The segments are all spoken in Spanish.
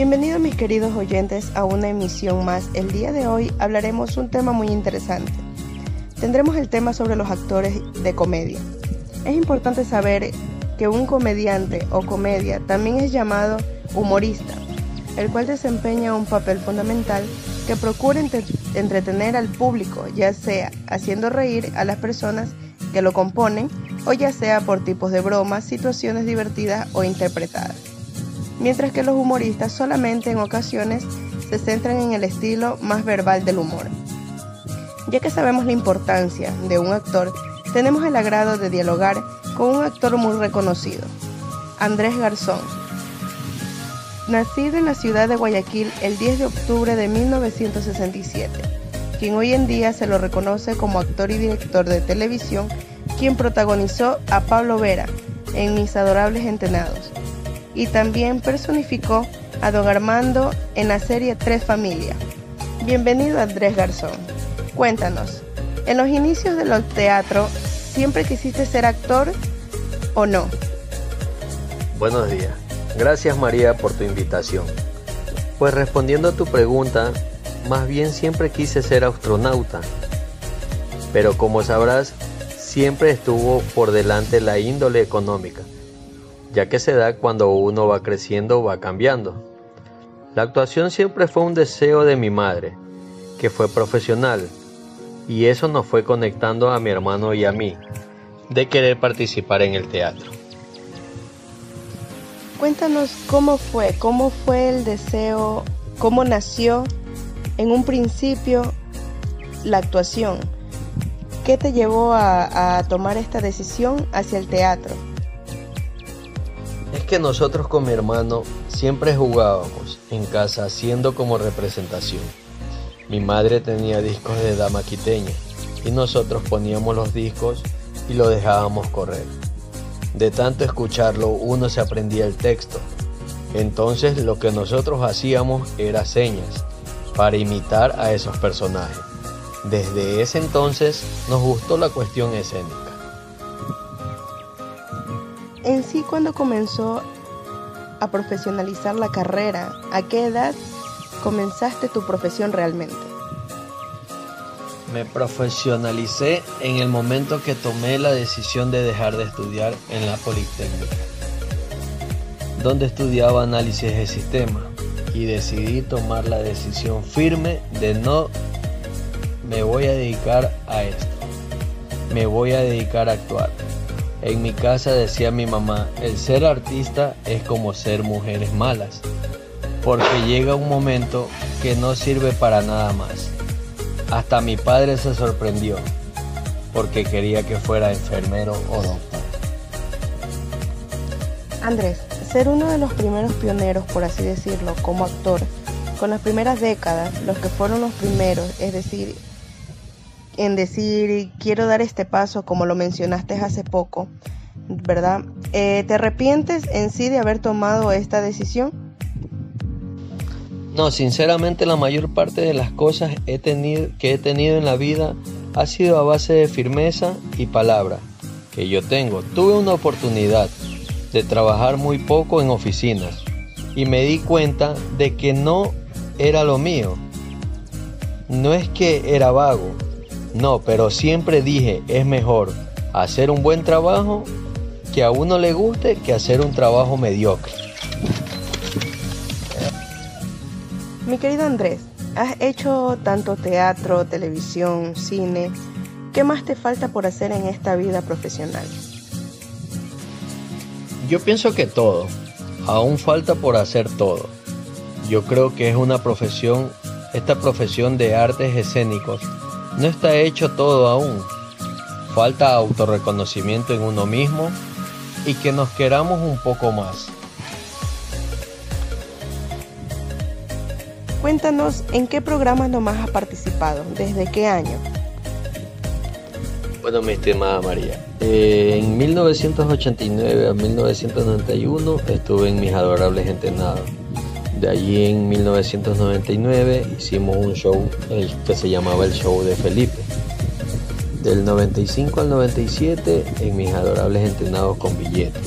Bienvenidos mis queridos oyentes a una emisión más. El día de hoy hablaremos un tema muy interesante. Tendremos el tema sobre los actores de comedia. Es importante saber que un comediante o comedia también es llamado humorista, el cual desempeña un papel fundamental que procura entretener al público, ya sea haciendo reír a las personas que lo componen o ya sea por tipos de bromas, situaciones divertidas o interpretadas mientras que los humoristas solamente en ocasiones se centran en el estilo más verbal del humor. Ya que sabemos la importancia de un actor, tenemos el agrado de dialogar con un actor muy reconocido, Andrés Garzón. Nacido en la ciudad de Guayaquil el 10 de octubre de 1967, quien hoy en día se lo reconoce como actor y director de televisión, quien protagonizó a Pablo Vera en Mis Adorables Entenados, y también personificó a Don Armando en la serie Tres Familias. Bienvenido Andrés Garzón. Cuéntanos, en los inicios del teatro, ¿siempre quisiste ser actor o no? Buenos días. Gracias María por tu invitación. Pues respondiendo a tu pregunta, más bien siempre quise ser astronauta. Pero como sabrás, siempre estuvo por delante la índole económica ya que se da cuando uno va creciendo o va cambiando. La actuación siempre fue un deseo de mi madre, que fue profesional, y eso nos fue conectando a mi hermano y a mí, de querer participar en el teatro. Cuéntanos cómo fue, cómo fue el deseo, cómo nació en un principio la actuación. ¿Qué te llevó a, a tomar esta decisión hacia el teatro? que nosotros con mi hermano siempre jugábamos en casa haciendo como representación. Mi madre tenía discos de dama quiteña y nosotros poníamos los discos y lo dejábamos correr. De tanto escucharlo uno se aprendía el texto. Entonces lo que nosotros hacíamos era señas para imitar a esos personajes. Desde ese entonces nos gustó la cuestión escénica. En sí, cuando comenzó a profesionalizar la carrera, ¿a qué edad comenzaste tu profesión realmente? Me profesionalicé en el momento que tomé la decisión de dejar de estudiar en la Politécnica, donde estudiaba análisis de sistema y decidí tomar la decisión firme de no me voy a dedicar a esto, me voy a dedicar a actuar en mi casa decía mi mamá, el ser artista es como ser mujeres malas, porque llega un momento que no sirve para nada más. Hasta mi padre se sorprendió, porque quería que fuera enfermero o doctor. Andrés, ser uno de los primeros pioneros, por así decirlo, como actor, con las primeras décadas, los que fueron los primeros, es decir, en decir quiero dar este paso como lo mencionaste hace poco, ¿verdad? Eh, ¿Te arrepientes en sí de haber tomado esta decisión? No, sinceramente la mayor parte de las cosas que he tenido en la vida ha sido a base de firmeza y palabra que yo tengo. Tuve una oportunidad de trabajar muy poco en oficinas y me di cuenta de que no era lo mío. No es que era vago, no, pero siempre dije, es mejor hacer un buen trabajo que a uno le guste que hacer un trabajo mediocre. Mi querido Andrés, has hecho tanto teatro, televisión, cine. ¿Qué más te falta por hacer en esta vida profesional? Yo pienso que todo. Aún falta por hacer todo. Yo creo que es una profesión, esta profesión de artes escénicos, no está hecho todo aún. Falta autorreconocimiento en uno mismo y que nos queramos un poco más. Cuéntanos en qué programas nomás has participado, desde qué año. Bueno, mi estimada María, Eh, en 1989 a 1991 estuve en Mis Adorables Entrenados. De allí en 1999 hicimos un show que se llamaba el Show de Felipe. Del 95 al 97 en Mis Adorables Entrenados con Billete.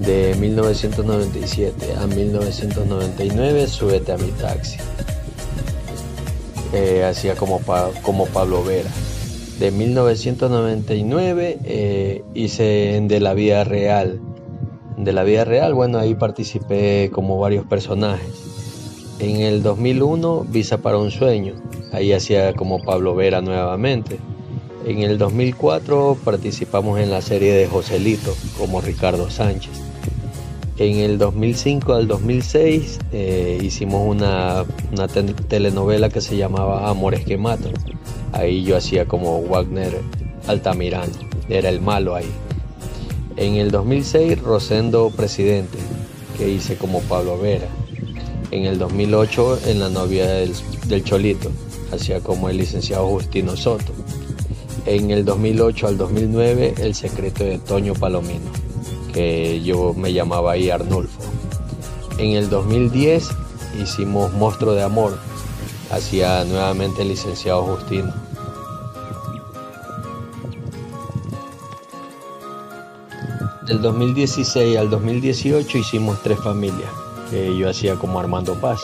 De 1997 a 1999 Súbete a mi taxi. Eh, hacía como, como Pablo Vera de 1999 eh, hice de la vida real. De la vida real, bueno, ahí participé como varios personajes. En el 2001, Visa para un sueño. Ahí hacía como Pablo Vera nuevamente. En el 2004 participamos en la serie de Joselito como Ricardo Sánchez. En el 2005 al 2006 eh, hicimos una, una telenovela que se llamaba Amores que Matan Ahí yo hacía como Wagner Altamirano, era el malo ahí. En el 2006 Rosendo Presidente, que hice como Pablo Vera. En el 2008 en La novia del, del Cholito, hacía como el licenciado Justino Soto. En el 2008 al 2009 El secreto de Toño Palomino, que yo me llamaba ahí Arnulfo. En el 2010 hicimos Monstruo de Amor, hacía nuevamente el licenciado Justino. Del 2016 al 2018 hicimos tres familias, que yo hacía como Armando Paz.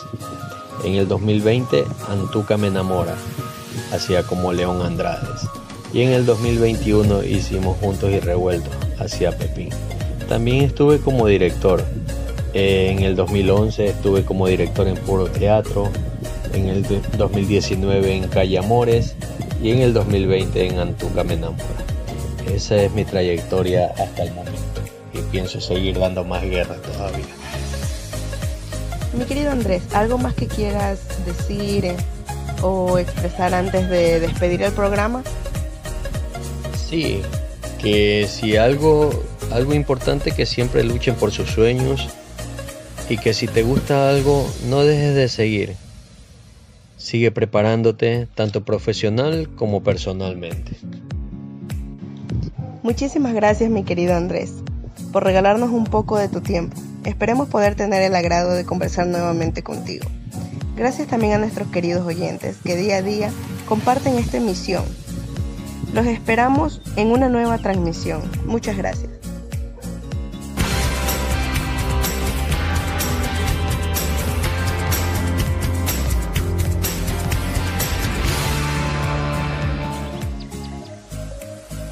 En el 2020 Antuca me enamora, hacía como León Andrades. Y en el 2021 hicimos Juntos y Revueltos, hacía Pepín. También estuve como director. En el 2011 estuve como director en Puro Teatro, en el 2019 en Calle Amores y en el 2020 en Antuca Me Esa es mi trayectoria hasta el momento y pienso seguir dando más guerra todavía. Mi querido Andrés, ¿algo más que quieras decir o expresar antes de despedir el programa? Sí, que si algo, algo importante que siempre luchen por sus sueños y que si te gusta algo no dejes de seguir Sigue preparándote tanto profesional como personalmente. Muchísimas gracias mi querido Andrés por regalarnos un poco de tu tiempo. Esperemos poder tener el agrado de conversar nuevamente contigo. Gracias también a nuestros queridos oyentes que día a día comparten esta emisión. Los esperamos en una nueva transmisión. Muchas gracias.